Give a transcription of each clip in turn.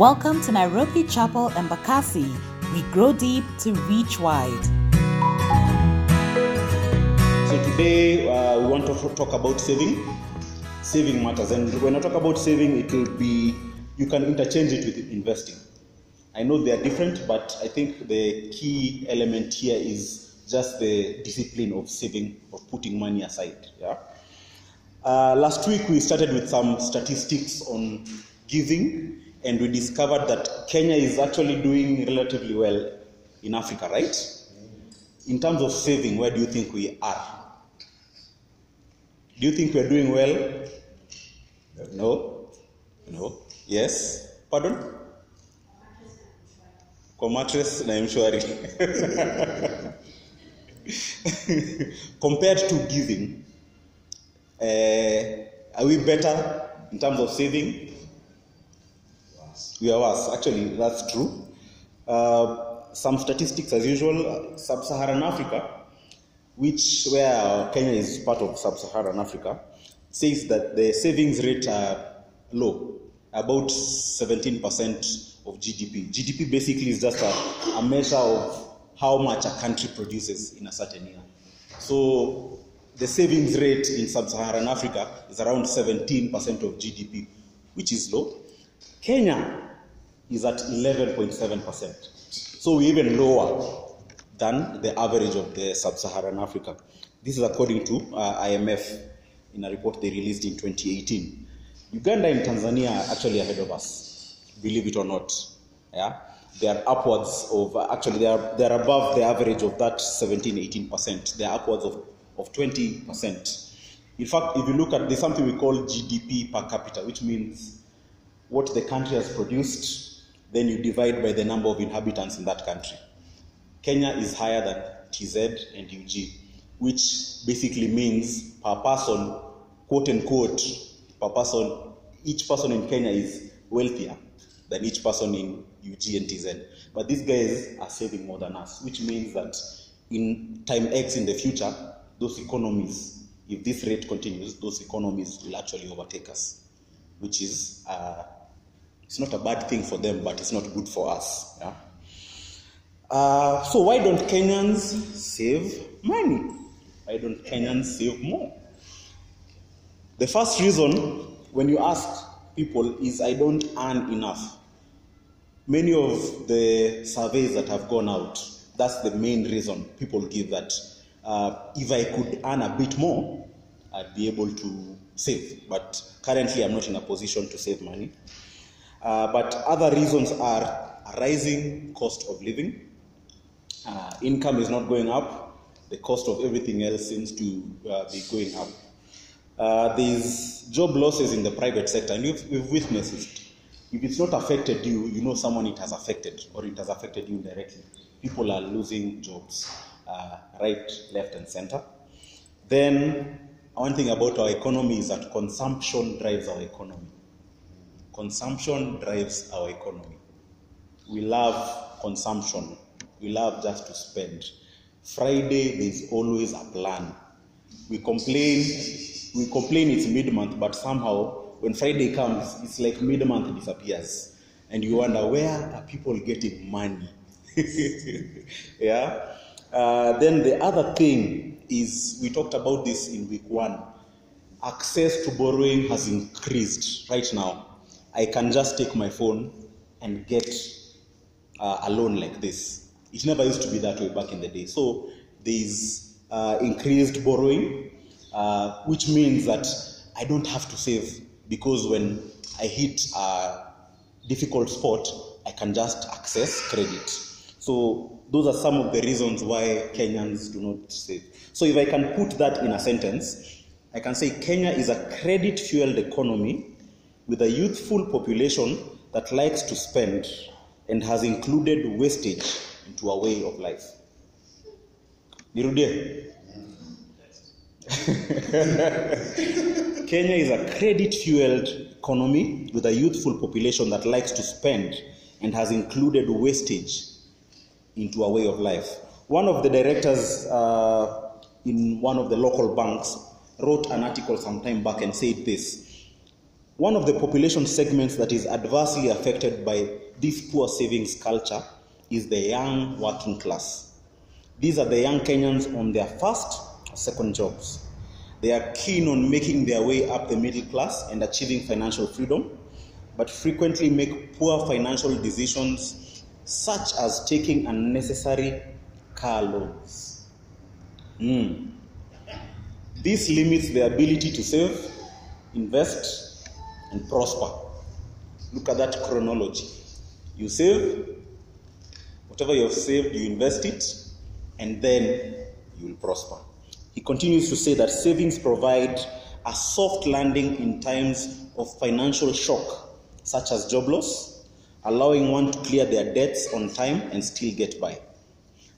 Welcome to Nairobi Chapel and Embakasi. We grow deep to reach wide. So today uh, we want to talk about saving. Saving matters, and when I talk about saving, it will be you can interchange it with investing. I know they are different, but I think the key element here is just the discipline of saving, of putting money aside. Yeah. Uh, last week we started with some statistics on giving, and we discovered that Kenya is actually doing relatively well in Africa, right? In terms of saving, where do you think we are? Do you think we're doing well? No? No? Yes? Pardon? Kwa mattress na mshwari. Compared to giving, uh, are we better in terms of saving? We are worse. Actually, that's true. Uh, some statistics, as usual, sub-Saharan Africa, which where Kenya is part of sub-Saharan Africa, says that the savings rate are low, about 17% of GDP. GDP basically is just a, a measure of how much a country produces in a certain year. So the savings rate in sub-Saharan Africa is around 17% of GDP, which is low. Kenya is at 11.7%. So we're even lower than the average of the sub-Saharan Africa. This is according to uh, IMF in a report they released in 2018. Uganda and Tanzania are actually ahead of us, believe it or not. Yeah, they are upwards of actually they are they are above the average of that 17, 18 percent. They are upwards of of 20 percent. In fact, if you look at there's something we call GDP per capita, which means what the country has produced, then you divide by the number of inhabitants in that country. Kenya is higher than TZ and UG, which basically means per person, quote unquote, per person, each person in Kenya is wealthier than each person in UG and TZ. But these guys are saving more than us, which means that in time X in the future, those economies, if this rate continues, those economies will actually overtake us, which is uh, it's not a bad thing for them, but it's not good for us. Yeah? Uh, so why don't Kenyans save money? Why don't Kenyans save more? The first reason, when you ask people, is I don't earn enough. Many of the surveys that have gone out, that's the main reason people give that. Uh, if I could earn a bit more, I'd be able to save. But currently, I'm not in a position to save money. Uh, but other reasons are a rising cost of living. Uh, income is not going up. The cost of everything else seems to uh, be going up. Uh, there's job losses in the private sector, and you've, we've witnessed it. If it's not affected you, you know someone it has affected, or it has affected you directly. People are losing jobs, uh, right, left, and center. Then, one thing about our economy is that consumption drives our economy. Consumption drives our economy. We love consumption. We love just to spend. Friday, there's always a plan. We complain, we complain it's mid-month, but somehow when Friday comes, it's like mid-month disappears, and you wonder where are people getting money? yeah. Uh, then the other thing is we talked about this in week one. Access to borrowing has increased right now. I can just take my phone and get uh, a loan like this. It never used to be that way back in the day. So there's uh, increased borrowing, uh, which means that I don't have to save because when I hit a difficult spot, I can just access credit. So those are some of the reasons why Kenyans do not save. So if I can put that in a sentence, I can say Kenya is a credit-fueled economy with a youthful population that likes to spend and has included wastage into a way of life. Nirudie. Kenya is a credit fueled economy with a youthful population that likes to spend and has included wastage into a way of life. One of the directors uh, in one of the local banks wrote an article some time back and said this One of the population segments that is adversely affected by this poor savings culture is the young working class. These are the young Kenyans on their first or second jobs. They are keen on making their way up the middle class and achieving financial freedom, but frequently make poor financial decisions, such as taking unnecessary car loans. Hmm. This limits their ability to save, invest, and prosper. Look at that chronology. You save, whatever you have saved, you invest it, and then you will prosper. He continues to say that savings provide a soft landing in times of financial shock, such as job loss, allowing one to clear their debts on time and still get by.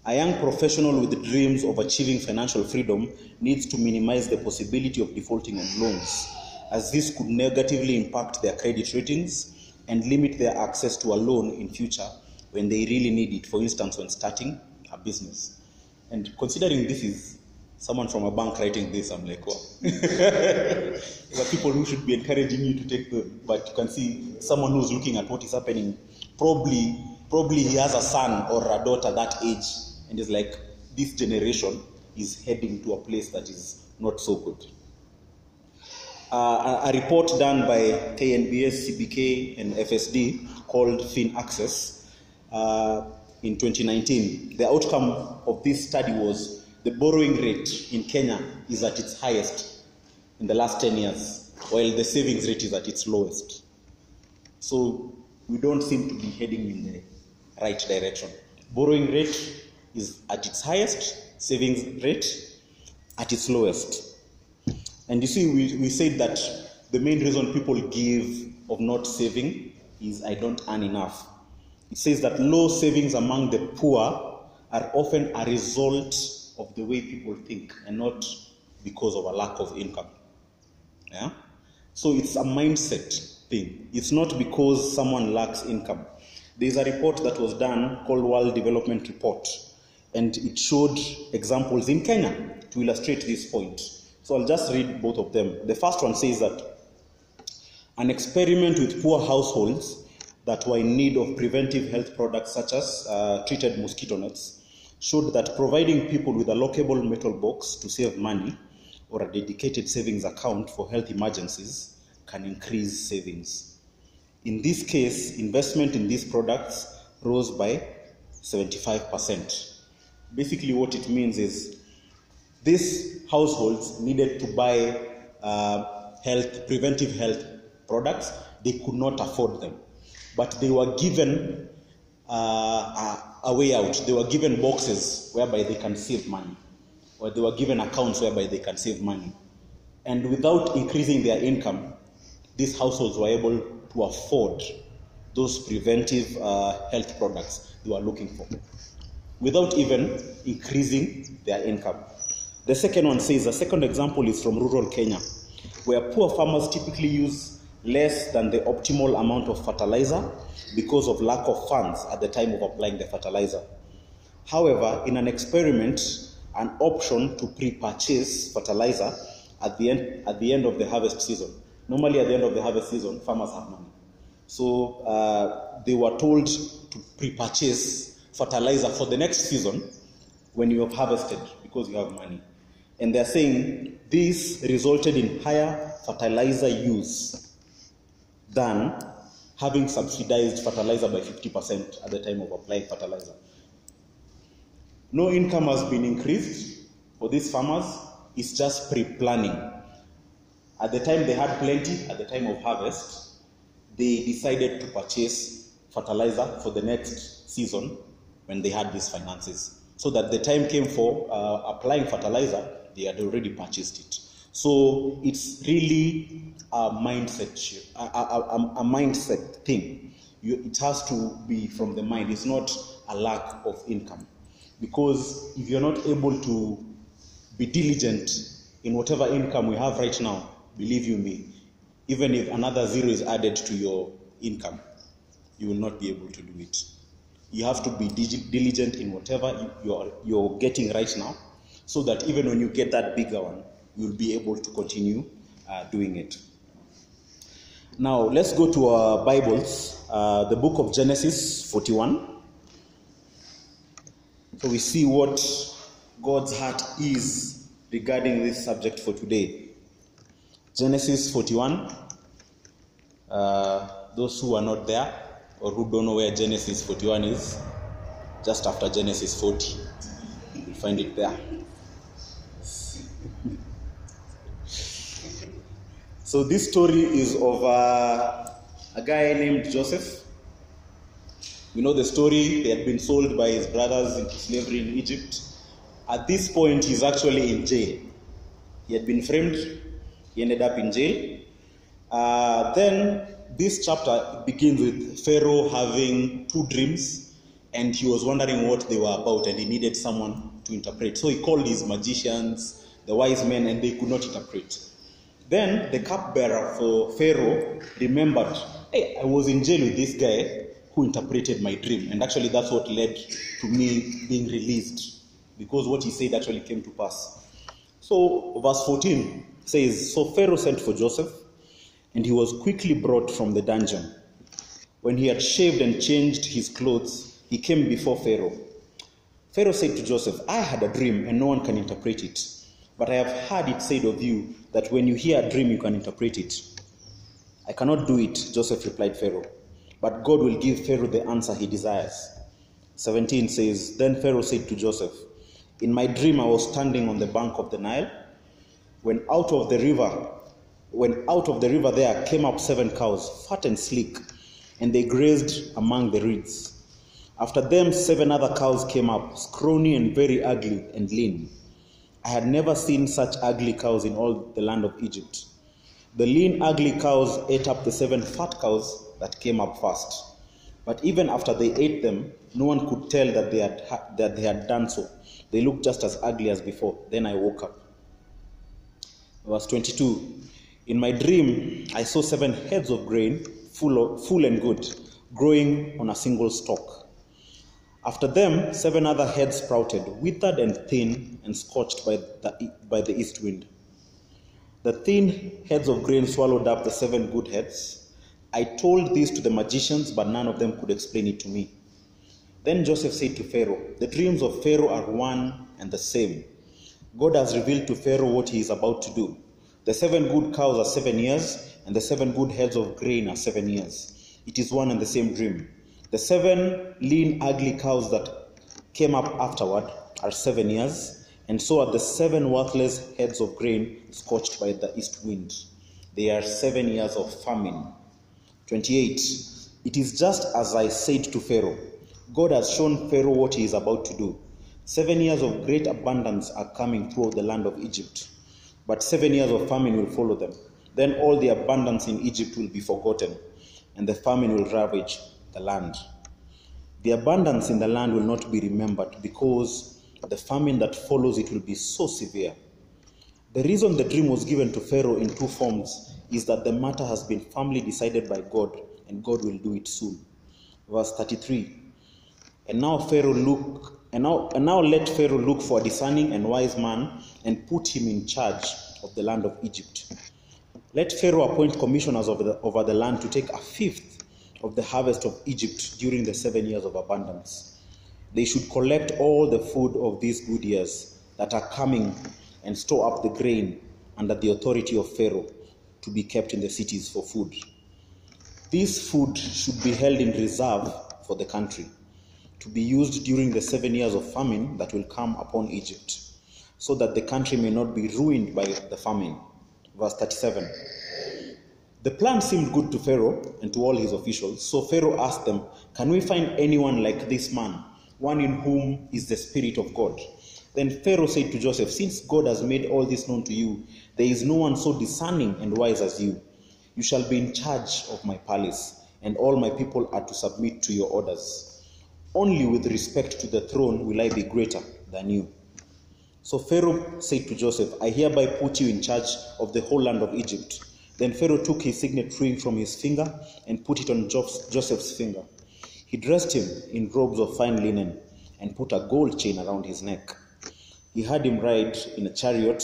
A young professional with dreams of achieving financial freedom needs to minimize the possibility of defaulting on loans, as this could negatively impact their credit ratings and limit their access to a loan in future when they really need it, for instance, when starting a business. And considering this is someone from a bank writing this, I'm like, wow. there are people who should be encouraging you to take them, but you can see someone who's looking at what is happening. Probably, probably he has a son or a daughter that age, and is like, this generation is heading to a place that is not so good. Uh, a, report done by KNBS, CBK, and FSD called FinAccess uh, in 2019. The outcome of this study was the borrowing rate in Kenya is at its highest in the last 10 years, while the savings rate is at its lowest. So we don't seem to be heading in the right direction. Borrowing rate is at its highest, savings rate at its lowest. And you see, we, we said that the main reason people give of not saving is I don't earn enough. It says that low savings among the poor are often a result of the way people think and not because of a lack of income. Yeah? So it's a mindset thing. It's not because someone lacks income. There's a report that was done called World Development Report, and it showed examples in Kenya to illustrate this point. So I'll just read both of them. The first one says that an experiment with poor households that were in need of preventive health products such as uh, treated mosquito nets showed that providing people with a lockable metal box to save money or a dedicated savings account for health emergencies can increase savings. In this case, investment in these products rose by 75%. Basically, what it means is these households needed to buy uh, health, preventive health products. They could not afford them, but they were given uh, a, a way out. They were given boxes whereby they can save money, or they were given accounts whereby they can save money. And without increasing their income, these households were able to afford those preventive uh, health products they were looking for without even increasing their income. The second one says the second example is from rural Kenya, where poor farmers typically use less than the optimal amount of fertilizer because of lack of funds at the time of applying the fertilizer. However, in an experiment, an option to pre-purchase fertilizer at the end at the end of the harvest season. Normally, at the end of the harvest season, farmers have money, so uh, they were told to pre-purchase fertilizer for the next season when you have harvested because you have money. And they're saying this resulted in higher fertilizer use than having subsidized fertilizer by 50% at the time of applying fertilizer. No income has been increased for these farmers, it's just pre planning. At the time they had plenty, at the time of harvest, they decided to purchase fertilizer for the next season when they had these finances. So that the time came for uh, applying fertilizer, they had already purchased it. So it's really a mindset a, a, a, a mindset thing. You, it has to be from the mind. It's not a lack of income. Because if you're not able to be diligent in whatever income we have right now, believe you me, even if another zero is added to your income, you will not be able to do it. You have to be diligent in whatever you're, you're getting right now, so that even when you get that bigger one, you'll be able to continue uh, doing it. Now, let's go to our Bibles, uh, the book of Genesis 41. So we see what God's heart is regarding this subject for today. Genesis 41. Uh, those who are not there or who don't know where Genesis 41 is, just after Genesis 40, you'll find it there. So this story is of uh, a guy named Joseph. We know the story. He had been sold by his brothers into slavery in Egypt. At this point, he's actually in jail. He had been framed. He ended up in jail. Uh, then this chapter begins with Pharaoh having two dreams, and he was wondering what they were about, and he needed someone to interpret. So he called his magicians, the wise men, and they could not interpret. Then the cupbearer for Pharaoh remembered, hey, I was in jail with this guy who interpreted my dream. And actually, that's what led to me being released because what he said actually came to pass. So, verse 14 says So Pharaoh sent for Joseph, and he was quickly brought from the dungeon. When he had shaved and changed his clothes, he came before Pharaoh. Pharaoh said to Joseph, I had a dream, and no one can interpret it. But I have heard it said of you that when you hear a dream, you can interpret it. I cannot do it, Joseph replied Pharaoh. But God will give Pharaoh the answer he desires. 17 says, Then Pharaoh said to Joseph, In my dream I was standing on the bank of the Nile, when out of the river, when out of the river there came up seven cows, fat and sleek, and they grazed among the reeds. After them, seven other cows came up, scrawny and very ugly and lean. I had never seen such ugly cows in all the land of Egypt. The lean, ugly cows ate up the seven fat cows that came up first. But even after they ate them, no one could tell that they had, ha- that they had done so. They looked just as ugly as before. Then I woke up. Verse 22 In my dream, I saw seven heads of grain, full, of, full and good, growing on a single stalk. After them, seven other heads sprouted, withered and thin, and scorched by the, by the east wind. The thin heads of grain swallowed up the seven good heads. I told this to the magicians, but none of them could explain it to me. Then Joseph said to Pharaoh, The dreams of Pharaoh are one and the same. God has revealed to Pharaoh what he is about to do. The seven good cows are seven years, and the seven good heads of grain are seven years. It is one and the same dream. The seven lean, ugly cows that came up afterward are seven years, and so are the seven worthless heads of grain scorched by the east wind. They are seven years of famine. 28. It is just as I said to Pharaoh God has shown Pharaoh what he is about to do. Seven years of great abundance are coming throughout the land of Egypt, but seven years of famine will follow them. Then all the abundance in Egypt will be forgotten, and the famine will ravage the land. The abundance in the land will not be remembered because the famine that follows it will be so severe. The reason the dream was given to Pharaoh in two forms is that the matter has been firmly decided by God, and God will do it soon. Verse 33 And now Pharaoh look and now, and now let Pharaoh look for a discerning and wise man and put him in charge of the land of Egypt. Let Pharaoh appoint commissioners over the, over the land to take a fifth of the harvest of Egypt during the seven years of abundance. They should collect all the food of these good years that are coming and store up the grain under the authority of Pharaoh to be kept in the cities for food. This food should be held in reserve for the country to be used during the seven years of famine that will come upon Egypt, so that the country may not be ruined by the famine. Verse 37. The plan seemed good to Pharaoh and to all his officials, so Pharaoh asked them, Can we find anyone like this man, one in whom is the Spirit of God? Then Pharaoh said to Joseph, Since God has made all this known to you, there is no one so discerning and wise as you. You shall be in charge of my palace, and all my people are to submit to your orders. Only with respect to the throne will I be greater than you. So Pharaoh said to Joseph, I hereby put you in charge of the whole land of Egypt. Then Pharaoh took his signet ring from his finger and put it on Joseph's finger. He dressed him in robes of fine linen and put a gold chain around his neck. He had him ride in a chariot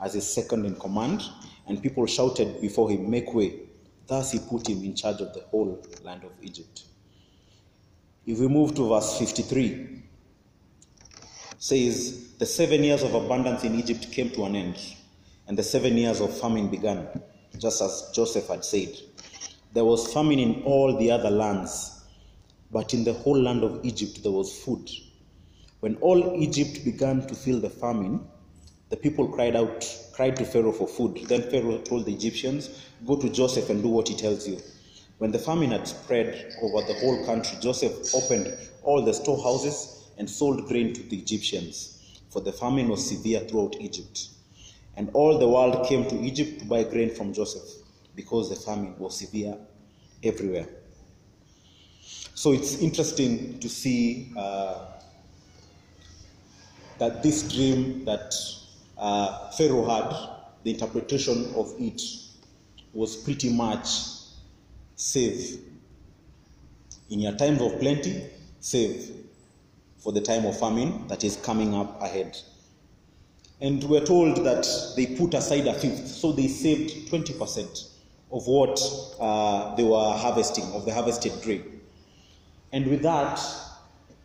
as his second in command, and people shouted before him, Make way, Thus, he put him in charge of the whole land of Egypt. If we move to verse 53, says, The seven years of abundance in Egypt came to an end, and the seven years of famine began, just as Joseph had said. There was famine in all the other lands, but in the whole land of Egypt there was food. When all Egypt began to feel the famine, the people cried out, cried to Pharaoh for food. Then Pharaoh told the Egyptians, Go to Joseph and do what he tells you. When the famine had spread over the whole country, Joseph opened all the storehouses and sold grain to the Egyptians, for the famine was severe throughout Egypt. And all the world came to Egypt to buy grain from Joseph, because the famine was severe everywhere. So it's interesting to see uh, that this dream that uh, Pharaoh had, the interpretation of it was pretty much save. In your times of plenty, save for the time of famine that is coming up ahead. And we're told that they put aside a fifth, so they saved 20% of what uh, they were harvesting, of the harvested grain. And with that,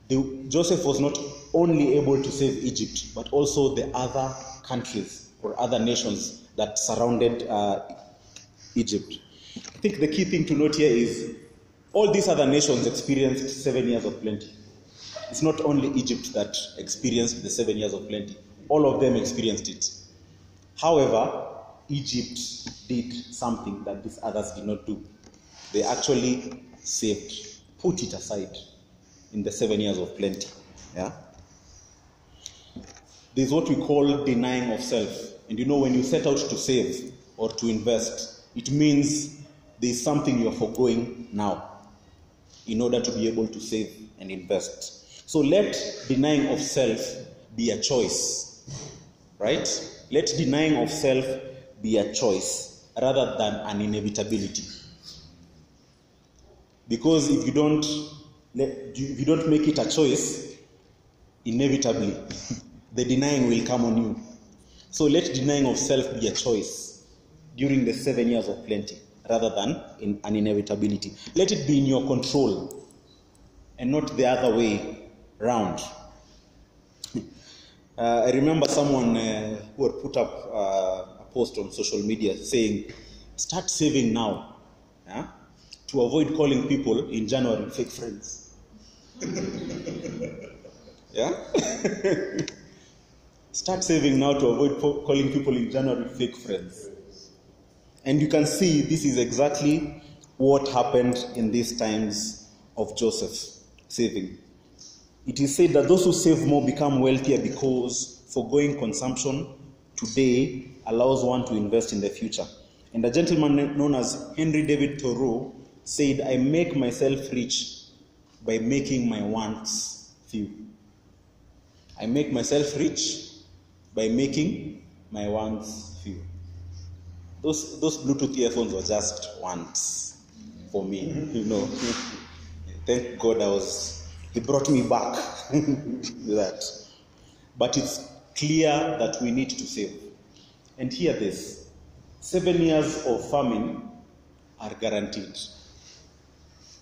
the, Joseph was not only able to save Egypt, but also the other countries or other nations that surrounded uh, Egypt. I think the key thing to note here is all these other nations experienced seven years of plenty. It's not only Egypt that experienced the seven years of plenty, all of them experienced it. However, Egypt did something that these others did not do. They actually saved, put it aside in the seven years of plenty. Yeah? There's what we call denying of self. And you know, when you set out to save or to invest, it means there's something you're foregoing now in order to be able to save and invest. So let denying of self be a choice, right? Let denying of self be a choice rather than an inevitability. Because if you don't if you don't make it a choice, inevitably the denying will come on you. So let denying of self be a choice during the seven years of plenty rather than in an inevitability. Let it be in your control and not the other way round. Uh, I remember someone uh, who had put up uh, a post on social media saying, Start saving now yeah, to avoid calling people in January fake friends. yeah? Start saving now to avoid po- calling people in January fake friends. And you can see this is exactly what happened in these times of Joseph saving. It is said that those who save more become wealthier because foregoing consumption today allows one to invest in the future. And a gentleman known as Henry David Thoreau said, I make myself rich by making my wants few. I make myself rich by making my wants few. Those, those Bluetooth earphones were just wants for me, you know. Thank God I was, He brought me back that. But it's clear that we need to save. And hear this seven years of famine are guaranteed.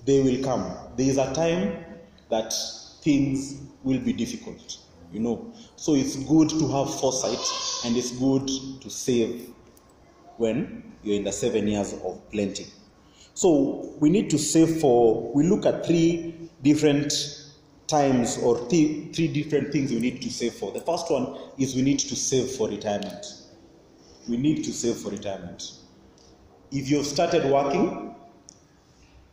They will come. There is a time that things will be difficult, you know. So it's good to have foresight and it's good to save when you're in the seven years of plenty. So we need to save for, we look at three different times or th- three different things we need to save for. The first one is we need to save for retirement. We need to save for retirement. If you've started working,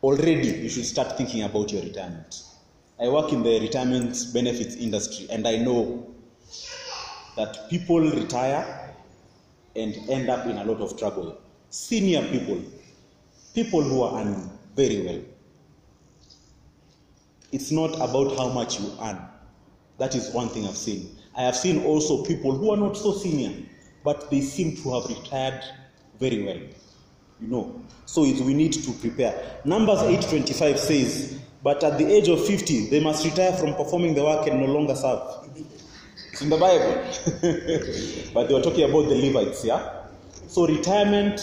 already you should start thinking about your retirement. I work in the retirement benefits industry and I know that people retire and end up in a lot of trouble. Senior people, people who are earning very well. It's not about how much you earn. That is one thing I've seen. I have seen also people who are not so senior, but they seem to have retired very well. You know, so we need to prepare. Numbers 8:25 says, "But at the age of 50, they must retire from performing the work and no longer serve." It's in the Bible. but they were talking about the Levites, yeah? So retirement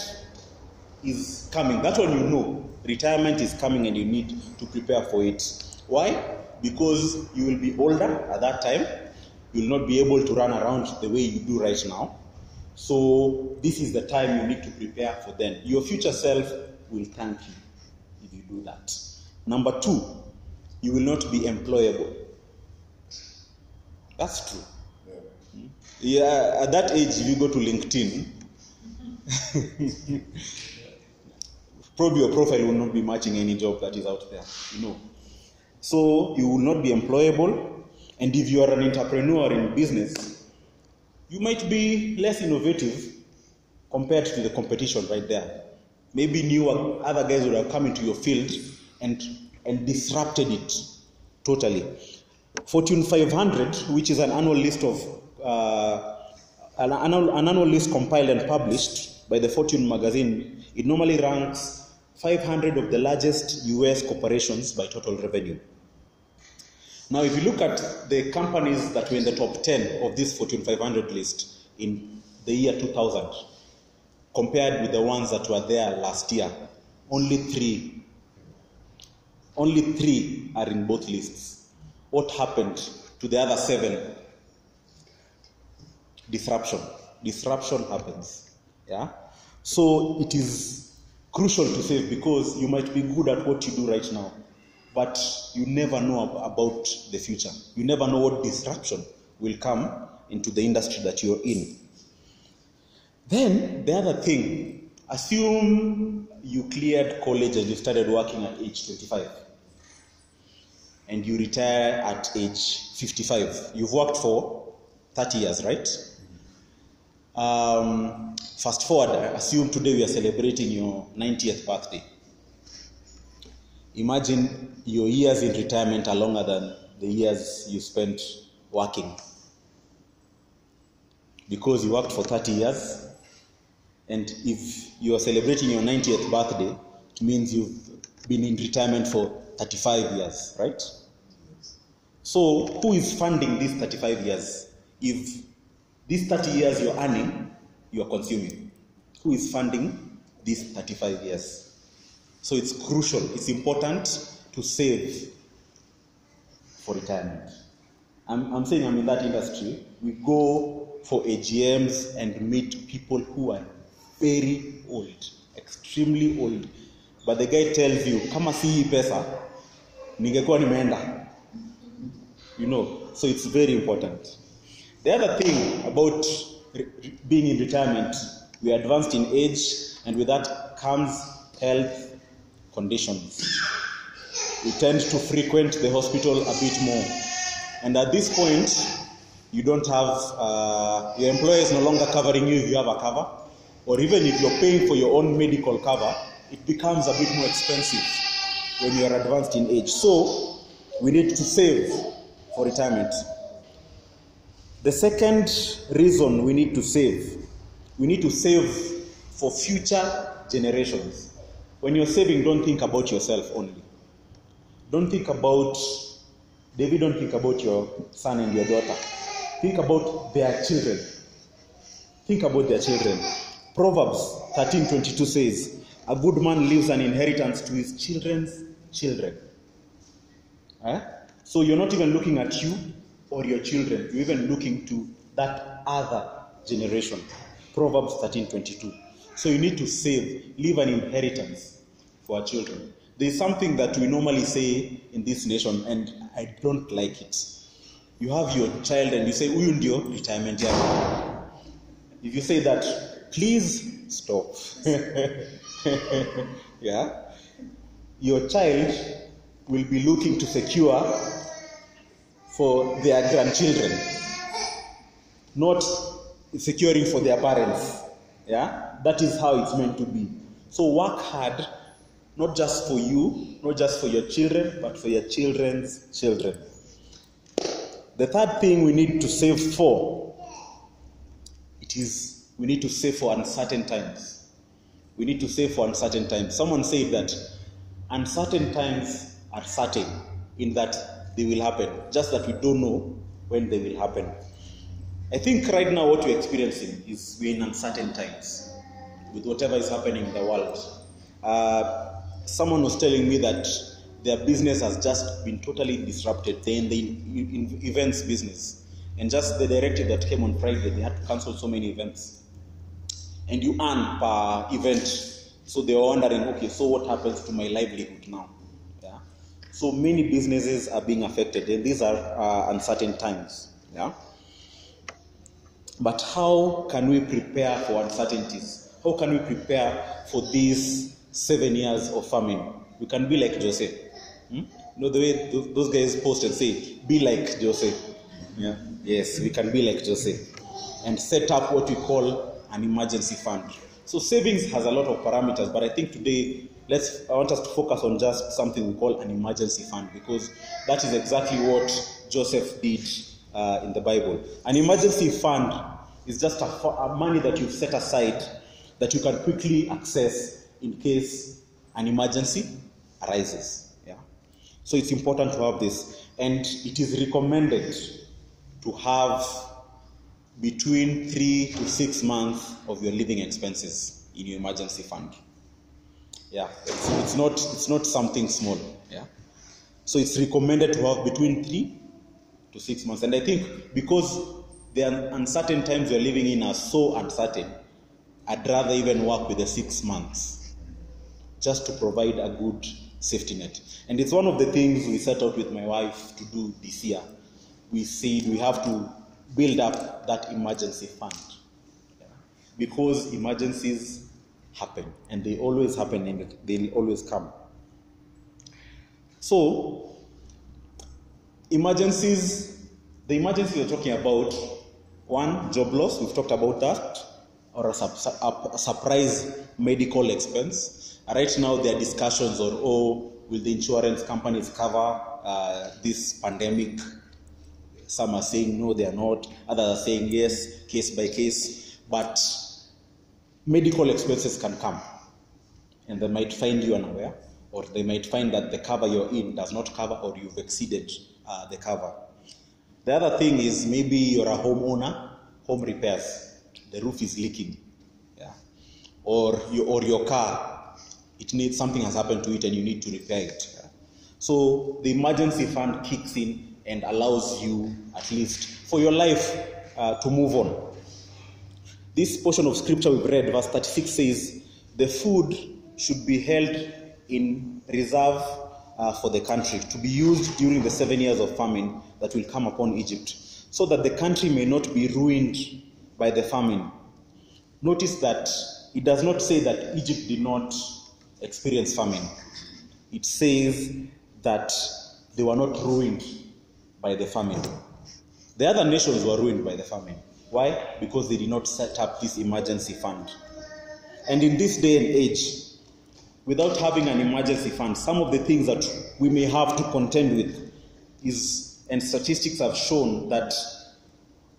is coming. That one you know. Retirement is coming and you need to prepare for it. Why? Because you will be older at that time. You will not be able to run around the way you do right now. So this is the time you need to prepare for then. Your future self will thank you if you do that. Number two, you will not be employable. That's true. Yeah, at that age, if you go to LinkedIn, probably your profile will not be matching any job that is out there. You know. So you will not be employable, and if you are an entrepreneur in business, you might be less innovative compared to the competition right there. Maybe new other guys would have come into your field and and disrupted it totally. Fortune 500, which is an annual list of uh, an, annual, an annual list compiled and published by the Fortune magazine, it normally ranks 500 of the largest US corporations by total revenue. Now, if you look at the companies that were in the top 10 of this Fortune 500 list in the year 2000, compared with the ones that were there last year, only three, only three are in both lists. What happened to the other seven? Disruption. Disruption happens. Yeah. So it is crucial to save because you might be good at what you do right now, but you never know about the future. You never know what disruption will come into the industry that you're in. Then the other thing, assume you cleared college and you started working at age 25 and you retire at age 55. You've worked for 30 years, right? Um, fast forward, assume today we are celebrating your 90th birthday. Imagine your years in retirement are longer than the years you spent working. Because you worked for 30 years, and if you are celebrating your 90th birthday, it means you've been in retirement for 35 years, right? So, who is funding these 35 years? If these 30 years you're earning, you are consuming. Who is funding these 35 years? So, it's crucial, it's important to save for retirement. I'm, I'm saying I'm in that industry. We go for AGMs and meet people who are very old, extremely old. But the guy tells you, kama si pesa, ningekuwa nimeenda. You know, so it's very important. The other thing about re- being in retirement, we advanced in age, and with that comes health conditions. We tend to frequent the hospital a bit more. And at this point, you don't have, uh, your employer is no longer covering you if you have a cover, or even if you're paying for your own medical cover, it becomes a bit more expensive when you are advanced in age. So, we need to save for retirement. The second reason we need to save, we need to save for future generations. When you're saving, don't think about yourself only. Don't think about, David, don't think about your son and your daughter. Think about their children. Think about their children. Proverbs 13:22 says, "A good man leaves an inheritance to his children's children." Eh? So you're not even looking at you or your children. You're even looking to that other generation. Proverbs 13:22. So you need to save, leave an inheritance for our children. There's something that we normally say in this nation, and I don't like it. You have your child and you say, "Huyu ndio retirement yako." If you say that, please stop. yeah? Your child will be looking to secure for their grandchildren, not securing for their parents. Yeah? That is how it's meant to be. So work hard, not just for you, not just for your children, but for your children's children. The third thing we need to save for it is we need to save for uncertain times. We need to save for uncertain times. Someone said that uncertain times are certain in that they will happen, just that we don't know when they will happen. I think right now what we're experiencing is we're in uncertain times. with whatever is happening in the world. Uh, someone was telling me that their business has just been totally disrupted. They're in the events business. And just the directive that came on Friday, they had to cancel so many events. And you earn per event. So they were wondering, okay, so what happens to my livelihood now? Yeah. So many businesses are being affected, and these are uh, uncertain times. Yeah. But how can we prepare for uncertainties? How can we prepare for these seven years of famine? We can be like Joseph. Hmm? You know the way those, guys post and say, "Be like Joseph." Yeah. Yes, we can be like Joseph and set up what we call an emergency fund. So savings has a lot of parameters, but I think today let's I want us to focus on just something we call an emergency fund because that is exactly what Joseph did uh, in the Bible. An emergency fund is just a, a money that you've set aside that you can quickly access in case an emergency arises. Yeah. So it's important to have this, and it is recommended to have between three to six months of your living expenses in your emergency fund. Yeah, it's, it's not it's not something small. Yeah, so it's recommended to have between three to six months, and I think because the uncertain times we're living in are so uncertain, I'd rather even work with the six months just to provide a good safety net. And it's one of the things we set out with my wife to do this year. We said we have to build up that emergency fund because emergencies happen and they always happen and they'll always come. So, emergencies, the emergencies we're talking about, one, job loss, we've talked about that, or a, a surprise medical expense. Right now, there are discussions on, oh, will the insurance companies cover uh, this pandemic? Some are saying no, they are not. Others are saying yes, case by case. But medical expenses can come, and they might find you unaware, or they might find that the cover you're in does not cover, or you've exceeded uh, the cover. The other thing is maybe you're a homeowner, home repairs, the roof is leaking, yeah, or you, or your car, it needs something has happened to it and you need to repair it. So the emergency fund kicks in and allows you at least for your life uh, to move on. This portion of scripture we've read, verse 36 says, the food should be held in reserve uh, for the country to be used during the seven years of famine that will come upon Egypt, so that the country may not be ruined by the famine. Notice that it does not say that Egypt did not experience famine. It says that they were not ruined by the famine. The other nations were ruined by the famine. Why? Because they did not set up this emergency fund. And in this day and age, without having an emergency fund, some of the things that we may have to contend with is, and statistics have shown that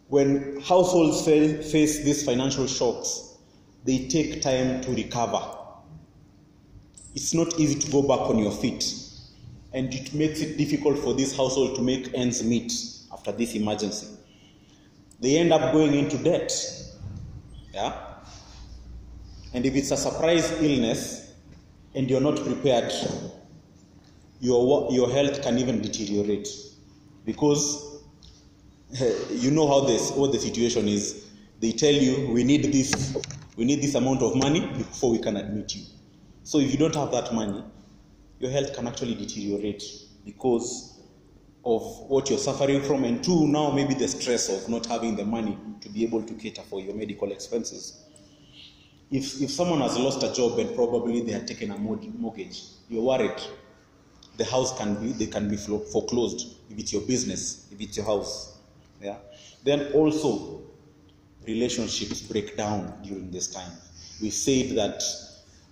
when households face these financial shocks, they take time to recover. It's not easy to go back on your feet, and it makes it difficult for this household to make ends meet after this emergency. They end up going into debt. Yeah? And if it's a surprise illness and you're not prepared, your, your health can even deteriorate because you know how this what the situation is. They tell you we need this, we need this amount of money before we can admit you. So if you don't have that money, your health can actually deteriorate because of what you're suffering from, and two, now maybe the stress of not having the money to be able to cater for your medical expenses. If, if someone has lost a job and probably they have taken a mortgage, you're worried. The house can be they can be foreclosed if it's your business, if it's your house. Yeah. Then also relationships break down during this time. We said that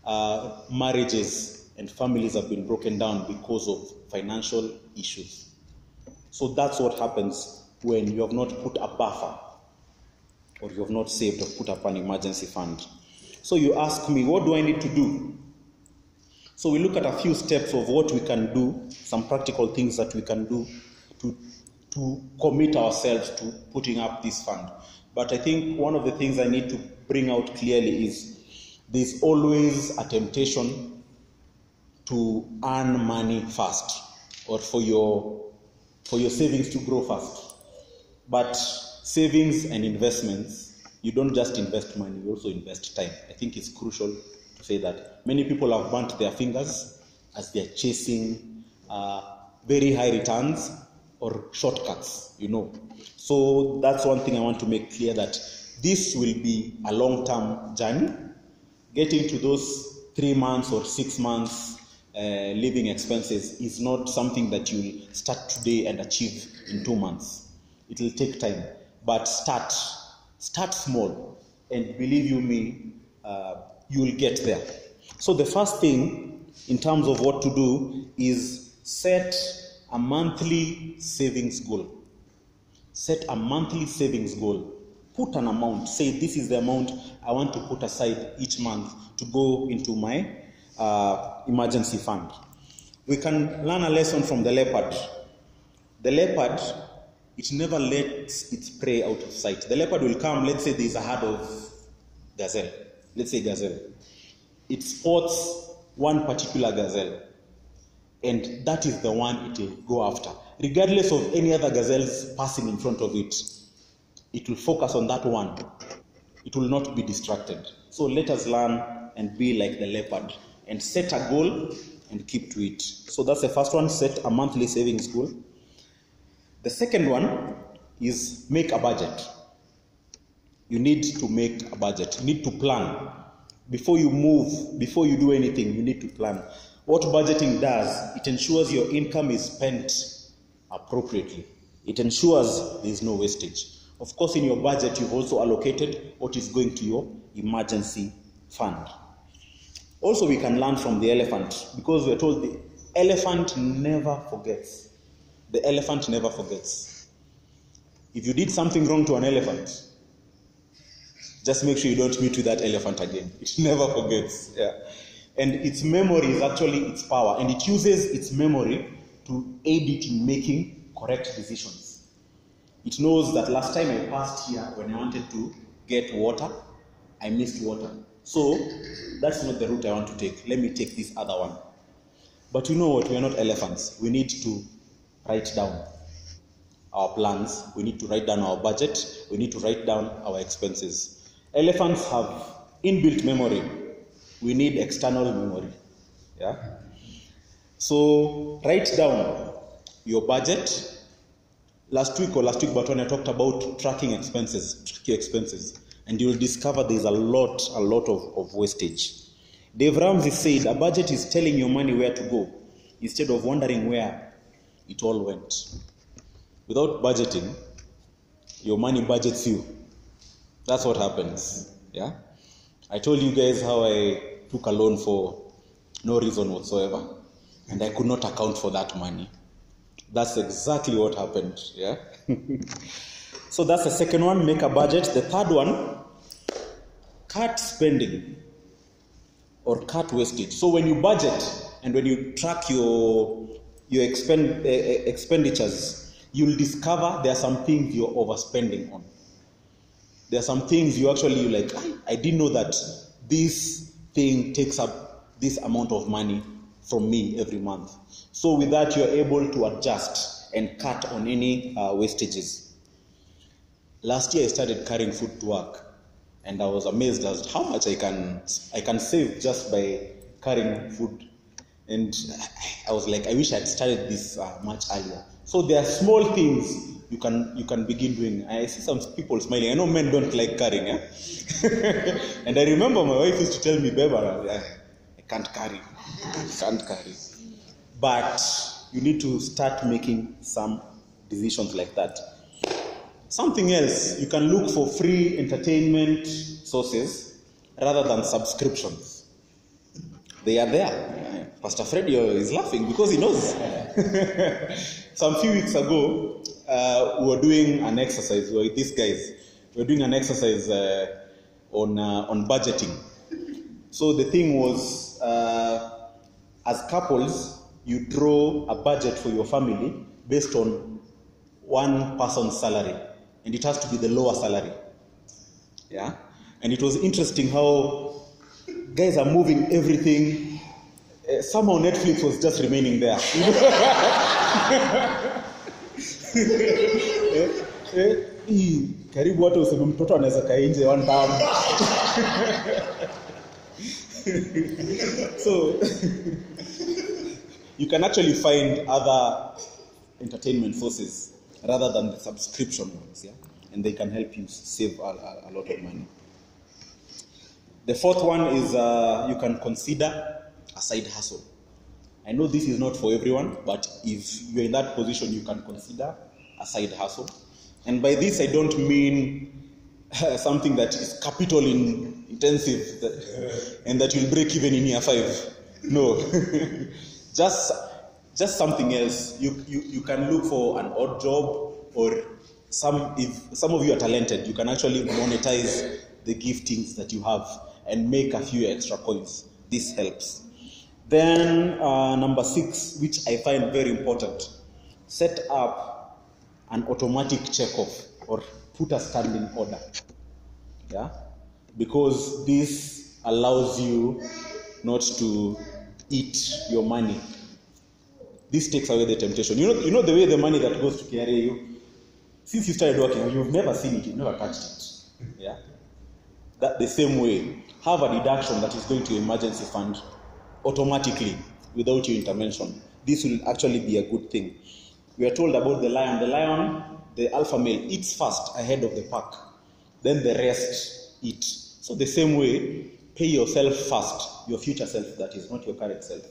uh, marriages and families have been broken down because of financial issues. So that's what happens when you have not put a buffer or you have not saved or put up an emergency fund. So you ask me, what do I need to do? So we look at a few steps of what we can do, some practical things that we can do to, to commit ourselves to putting up this fund. But I think one of the things I need to bring out clearly is there's always a temptation to earn money fast or for your for your savings to grow fast. But savings and investments, you don't just invest money, you also invest time. I think it's crucial to say that. Many people have burnt their fingers as they're chasing uh, very high returns or shortcuts, you know. So that's one thing I want to make clear that this will be a long term journey. Getting to those three months or six months uh, living expenses is not something that you'll start today and achieve in two months. It will take time, but start. Start small, and believe you me, uh, you will get there. So the first thing, in terms of what to do, is set a monthly savings goal. Set a monthly savings goal. Put an amount. Say this is the amount I want to put aside each month to go into my uh, emergency fund. We can learn a lesson from the leopard. The leopard, it never lets its prey out of sight. The leopard will come, let's say there's a herd of gazelle. Let's say gazelle. It spots one particular gazelle, and that is the one it will go after. Regardless of any other gazelles passing in front of it, it will focus on that one. It will not be distracted. So let us learn and be like the leopard and set a goal and keep to it. So that's the first one set a monthly savings goal. The second one is make a budget. You need to make a budget. You need to plan. Before you move, before you do anything, you need to plan. What budgeting does, it ensures your income is spent appropriately. It ensures there is no wastage. Of course, in your budget, you've also allocated what is going to your emergency fund. Also, we can learn from the elephant because we're told the elephant never forgets. The elephant never forgets. If you did something wrong to an elephant, just make sure you don't meet with that elephant again. It never forgets. Yeah. And its memory is actually its power, and it uses its memory to aid it in making correct decisions. It knows that last time I passed here when I wanted to get water, I missed water. So that's not the route I want to take. Let me take this other one. But you know what? We are not elephants. We need to write down our plans. We need to write down our budget. We need to write down our expenses. Elephants have inbuilt memory. We need external memory. Yeah. So write down your budget. Last week or last week, but when I talked about tracking expenses, tricky expenses, and you'll discover there's a lot, a lot of, of wastage. Dave Ramsey said a budget is telling your money where to go instead of wondering where it all went. Without budgeting, your money budgets you. That's what happens. Yeah? I told you guys how I took a loan for no reason whatsoever, and I could not account for that money. That's exactly what happened. Yeah? so that's the second one make a budget. The third one cut spending or cut wastage. So when you budget and when you track your your expend, uh, expenditures, you'll discover there are some things you're overspending on. There are some things you actually like. I didn't know that this thing takes up this amount of money from me every month. So with that, you're able to adjust and cut on any uh, wastages. Last year, I started carrying food to work and I was amazed as how much I can I can save just by carrying food. And I was like, I wish I had started this uh, much earlier. So there are small things you can you can begin doing. I see some people smiling. I know men don't like carrying, eh? and I remember my wife used to tell me, "Babe, I, can't carry, can't carry." But you need to start making some decisions like that. Something else, you can look for free entertainment sources rather than subscriptions. They are there. Pastor Freddy is laughing because he knows. Some few weeks ago, uh, we were doing an exercise. Were these guys. We were doing an exercise uh, on uh, on budgeting. So the thing was, uh, as couples, you draw a budget for your family based on one person's salary and it has to be the lower salary. Yeah? And it was interesting how guys are moving everything. Uh, somehow Netflix was just remaining there. eh, eh, karibu watu useme mtoto anaweza kainje one time. so you can actually find other entertainment sources rather than the subscription ones, yeah, and they can help you save a, a, a lot of money. The fourth one is uh, you can consider a side hustle. I know this is not for everyone, but if you're in that position, you can consider a side hustle. And by this, I don't mean uh, something that is capital in, intensive that, and that will break even in year five. No, just just something else. You, you you can look for an odd job or some if some of you are talented, you can actually monetize the giftings that you have and make a few extra coins. This helps. Then uh, number six, which I find very important, set up an automatic checkoff or put a standing order. Yeah, because this allows you not to eat your money. This takes away the temptation. You know, you know the way the money that goes to KRAU. Since you started working, you've never seen it. You've never touched it. Yeah, that the same way. Have a deduction that is going to emergency fund automatically without your intervention. This will actually be a good thing. We are told about the lion. The lion, the alpha male, eats first ahead of the pack. Then the rest eat. So the same way, pay yourself first, your future self, that is, not your current self.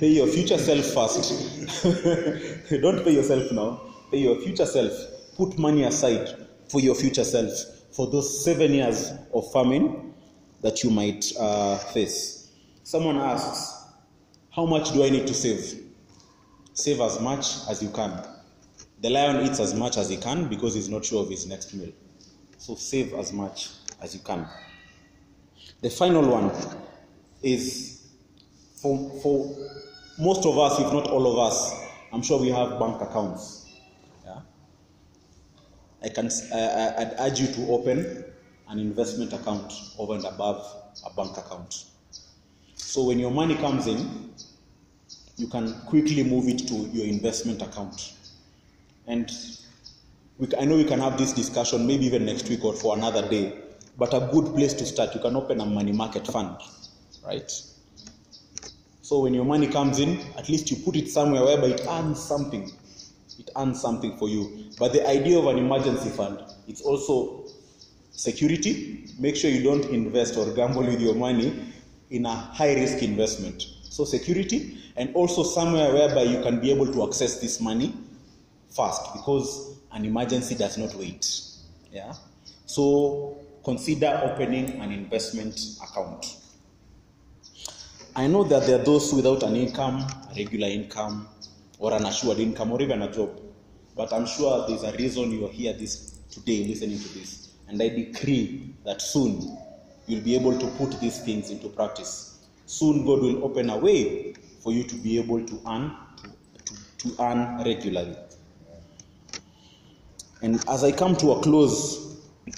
Pay your future self first. Don't pay yourself now. Pay your future self. Put money aside for your future self for those seven years of famine that you might uh, face. Someone asks, How much do I need to save? Save as much as you can. The lion eats as much as he can because he's not sure of his next meal. So save as much as you can. The final one is for, for most of us, if not all of us, I'm sure we have bank accounts. Yeah? I can, uh, I'd urge you to open an investment account over and above a bank account. So when your money comes in, you can quickly move it to your investment account. And we, I know we can have this discussion maybe even next week or for another day, but a good place to start, you can open a money market fund, right? So when your money comes in, at least you put it somewhere whereby it earns something. It earns something for you. But the idea of an emergency fund, it's also security. Make sure you don't invest or gamble with your money in a high risk investment. So security and also somewhere whereby you can be able to access this money fast because an emergency does not wait. Yeah. So consider opening an investment account. I know that there are those without an income, a regular income, or an assured income, or even a job. But I'm sure there's a reason you are here this today listening to this. And I decree that soon you'll be able to put these things into practice. Soon God will open a way for you to be able to earn to, to, earn regularly. And as I come to a close,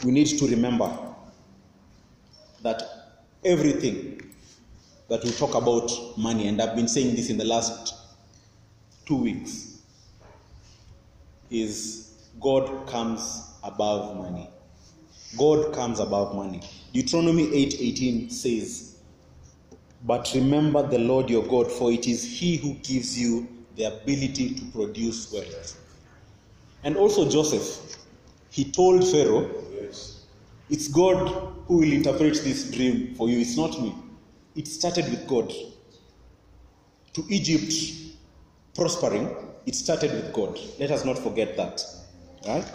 we need to remember that everything that we talk about money, and I've been saying this in the last two weeks, is God comes above money. God comes above money. Deuteronomy 8:18 says, "But remember the Lord your God, for it is he who gives you the ability to produce wealth." And also Joseph, he told Pharaoh, "It's God who will interpret this dream for you. It's not me. It started with God." To Egypt prospering, it started with God. Let us not forget that. Right?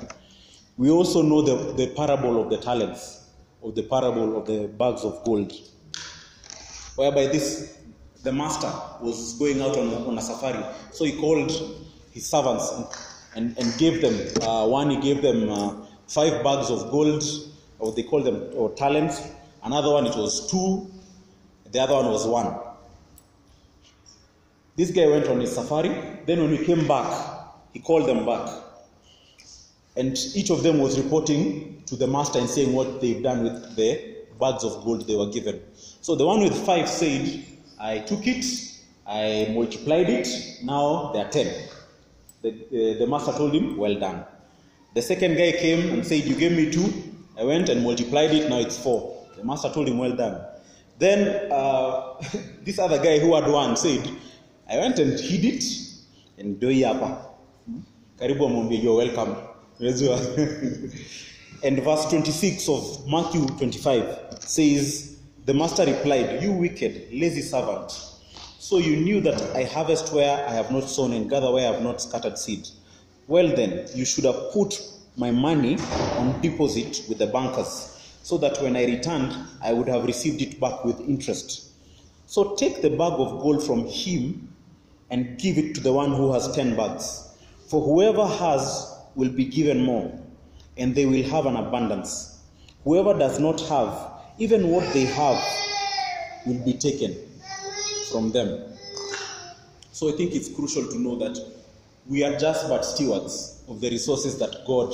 We also know the, the parable of the talents, or the parable of the bags of gold, whereby this the master was going out on, on a safari. So he called his servants and, and, and gave them uh, one, he gave them uh, five bags of gold, or they call them or talents. Another one, it was two. The other one was one. This guy went on his safari. Then when he came back, he called them back. And each of them was reporting to the master and saying what they've done with the bags of gold they were given. So the one with five said, I took it, I multiplied it, now there are ten. The, the, the master told him, Well done. The second guy came and said, You gave me two. I went and multiplied it, now it's four. The master told him, Well done. Then uh, this other guy who had one said, I went and hid it and do hapa. Karibu amwambie you're welcome. Unajua? and verse 26 of Matthew 25 says, The master replied, You wicked, lazy servant. So you knew that I harvest where I have not sown and gather where I have not scattered seed. Well, then, you should have put my money on deposit with the bankers, so that when I returned, I would have received it back with interest. So take the bag of gold from him and give it to the one who has ten bags. For whoever has will be given more, and they will have an abundance. Whoever does not have, even what they have, will be taken from them. So I think it's crucial to know that we are just but stewards of the resources that God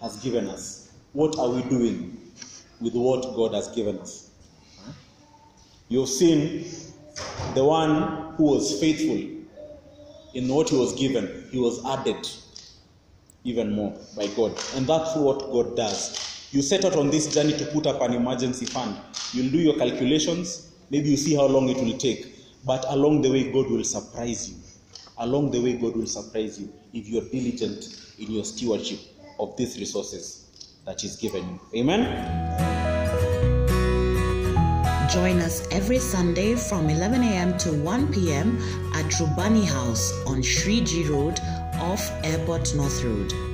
has given us. What are we doing with what God has given us? You've seen the one who was faithful in what he was given, he was added even more by God. And that's what God does. You set out on this journey to put up an emergency fund. You'll do your calculations, maybe you see how long it will take. But along the way, God will surprise you. Along the way, God will surprise you if you're diligent in your stewardship of these resources that He's given you. Amen. Join us every Sunday from 11 a.m. to 1 p.m. at Rubani House on Shriji Road off Airport North Road.